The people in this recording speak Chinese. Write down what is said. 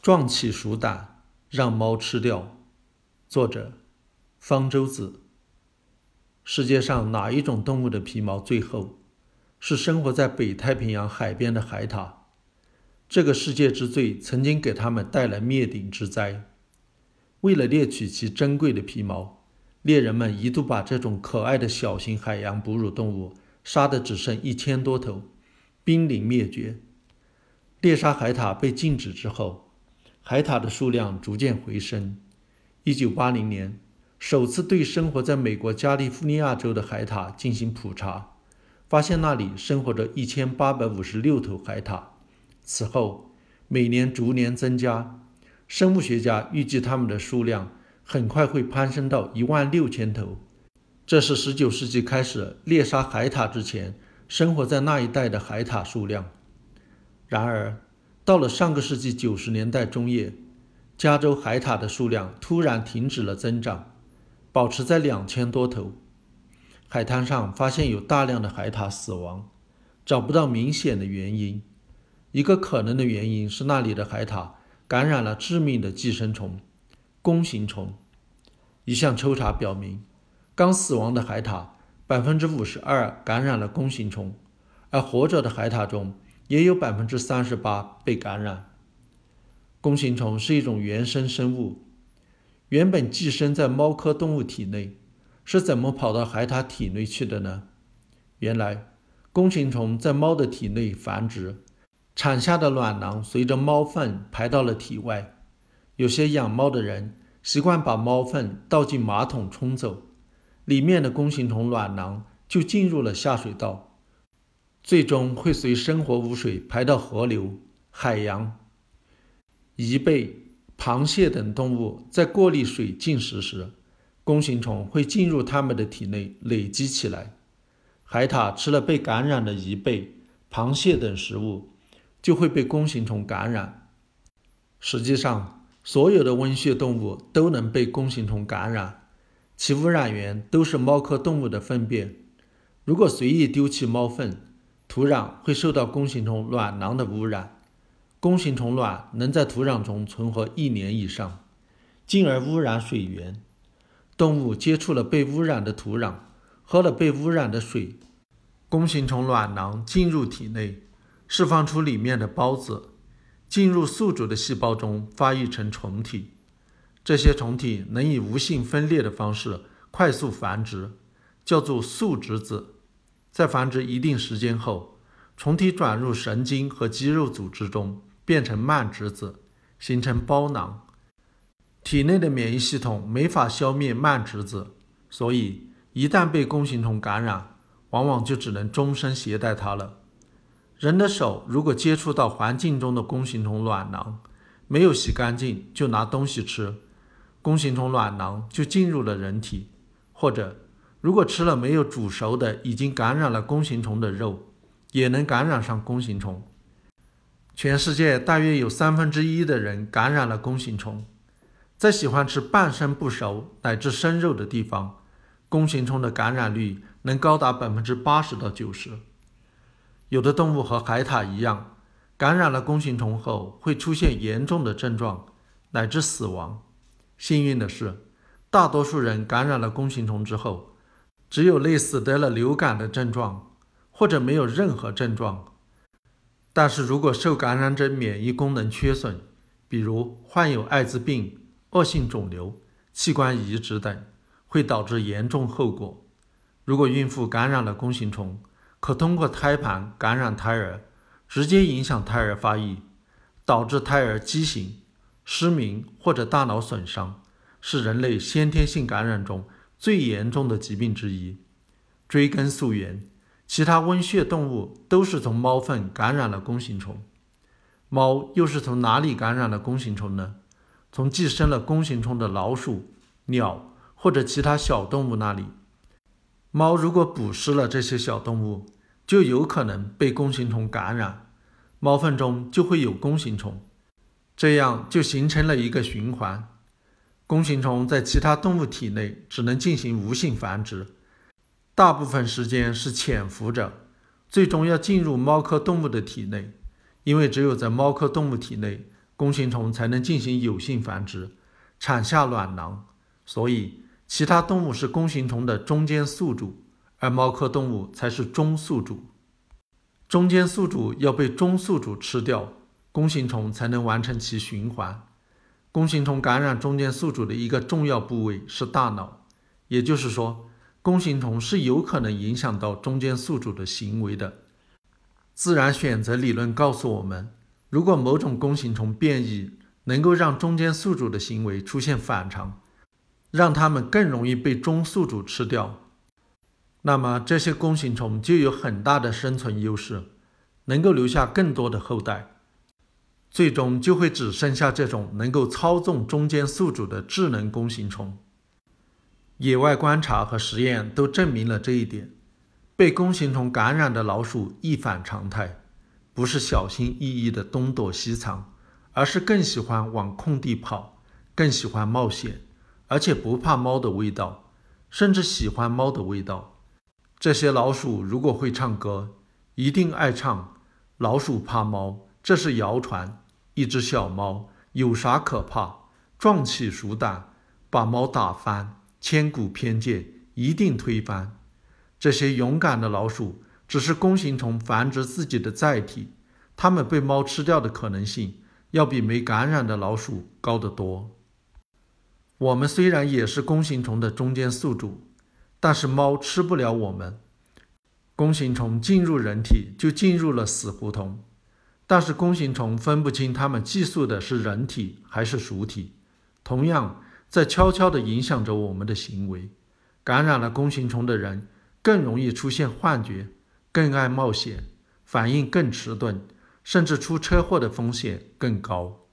壮起鼠胆，让猫吃掉。作者：方舟子。世界上哪一种动物的皮毛最厚？是生活在北太平洋海边的海獭。这个世界之最曾经给他们带来灭顶之灾。为了猎取其珍贵的皮毛，猎人们一度把这种可爱的小型海洋哺乳动物杀得只剩一千多头，濒临灭绝。猎杀海獭被禁止之后，海獭的数量逐渐回升。一九八零年，首次对生活在美国加利福尼亚州的海獭进行普查，发现那里生活着一千八百五十六头海獭。此后，每年逐年增加，生物学家预计它们的数量很快会攀升到一万六千头。这是十九世纪开始猎杀海獭之前生活在那一带的海獭数量。然而，到了上个世纪九十年代中叶，加州海獭的数量突然停止了增长，保持在两千多头。海滩上发现有大量的海獭死亡，找不到明显的原因。一个可能的原因是那里的海獭感染了致命的寄生虫——弓形虫。一项抽查表明，刚死亡的海獭百分之五十二感染了弓形虫，而活着的海獭中也有百分之三十八被感染。弓形虫是一种原生生物，原本寄生在猫科动物体内，是怎么跑到海獭体内去的呢？原来，弓形虫在猫的体内繁殖，产下的卵囊随着猫粪排到了体外。有些养猫的人习惯把猫粪倒进马桶冲走，里面的弓形虫卵囊就进入了下水道，最终会随生活污水排到河流、海洋。贻贝、螃蟹等动物在过滤水进食时，弓形虫会进入它们的体内累积起来。海獭吃了被感染的贻贝、螃蟹等食物，就会被弓形虫感染。实际上，所有的温血动物都能被弓形虫感染，其污染源都是猫科动物的粪便。如果随意丢弃猫粪，土壤会受到弓形虫卵囊的污染。弓形虫卵能在土壤中存活一年以上，进而污染水源。动物接触了被污染的土壤，喝了被污染的水，弓形虫卵囊进入体内，释放出里面的孢子，进入宿主的细胞中发育成虫体。这些虫体能以无性分裂的方式快速繁殖，叫做宿殖子。在繁殖一定时间后，虫体转入神经和肌肉组织中。变成慢殖子，形成包囊。体内的免疫系统没法消灭慢殖子，所以一旦被弓形虫感染，往往就只能终身携带它了。人的手如果接触到环境中的弓形虫卵囊，没有洗干净就拿东西吃，弓形虫卵囊就进入了人体；或者如果吃了没有煮熟的已经感染了弓形虫的肉，也能感染上弓形虫。全世界大约有三分之一的人感染了弓形虫，在喜欢吃半生不熟乃至生肉的地方，弓形虫的感染率能高达百分之八十到九十。有的动物和海獭一样，感染了弓形虫后会出现严重的症状，乃至死亡。幸运的是，大多数人感染了弓形虫之后，只有类似得了流感的症状，或者没有任何症状。但是如果受感染者免疫功能缺损，比如患有艾滋病、恶性肿瘤、器官移植等，会导致严重后果。如果孕妇感染了弓形虫，可通过胎盘感染胎儿，直接影响胎儿发育，导致胎儿畸形、失明或者大脑损伤，是人类先天性感染中最严重的疾病之一。追根溯源。其他温血动物都是从猫粪感染了弓形虫，猫又是从哪里感染了弓形虫呢？从寄生了弓形虫的老鼠、鸟或者其他小动物那里。猫如果捕食了这些小动物，就有可能被弓形虫感染，猫粪中就会有弓形虫，这样就形成了一个循环。弓形虫在其他动物体内只能进行无性繁殖。大部分时间是潜伏着，最终要进入猫科动物的体内，因为只有在猫科动物体内，弓形虫才能进行有性繁殖，产下卵囊。所以，其他动物是弓形虫的中间宿主，而猫科动物才是中宿主。中间宿主要被中宿主吃掉，弓形虫才能完成其循环。弓形虫感染中间宿主的一个重要部位是大脑，也就是说，弓形虫是有可能影响到中间宿主的行为的。自然选择理论告诉我们。如果某种弓形虫变异能够让中间宿主的行为出现反常，让它们更容易被中宿主吃掉，那么这些弓形虫就有很大的生存优势，能够留下更多的后代，最终就会只剩下这种能够操纵中间宿主的智能弓形虫。野外观察和实验都证明了这一点，被弓形虫感染的老鼠一反常态。不是小心翼翼的东躲西藏，而是更喜欢往空地跑，更喜欢冒险，而且不怕猫的味道，甚至喜欢猫的味道。这些老鼠如果会唱歌，一定爱唱《老鼠怕猫》，这是谣传。一只小猫有啥可怕？壮起鼠胆，把猫打翻，千古偏见一定推翻。这些勇敢的老鼠。只是弓形虫繁殖自己的载体，它们被猫吃掉的可能性要比没感染的老鼠高得多。我们虽然也是弓形虫的中间宿主，但是猫吃不了我们。弓形虫进入人体就进入了死胡同，但是弓形虫分不清它们寄宿的是人体还是鼠体，同样在悄悄地影响着我们的行为。感染了弓形虫的人更容易出现幻觉。更爱冒险，反应更迟钝，甚至出车祸的风险更高。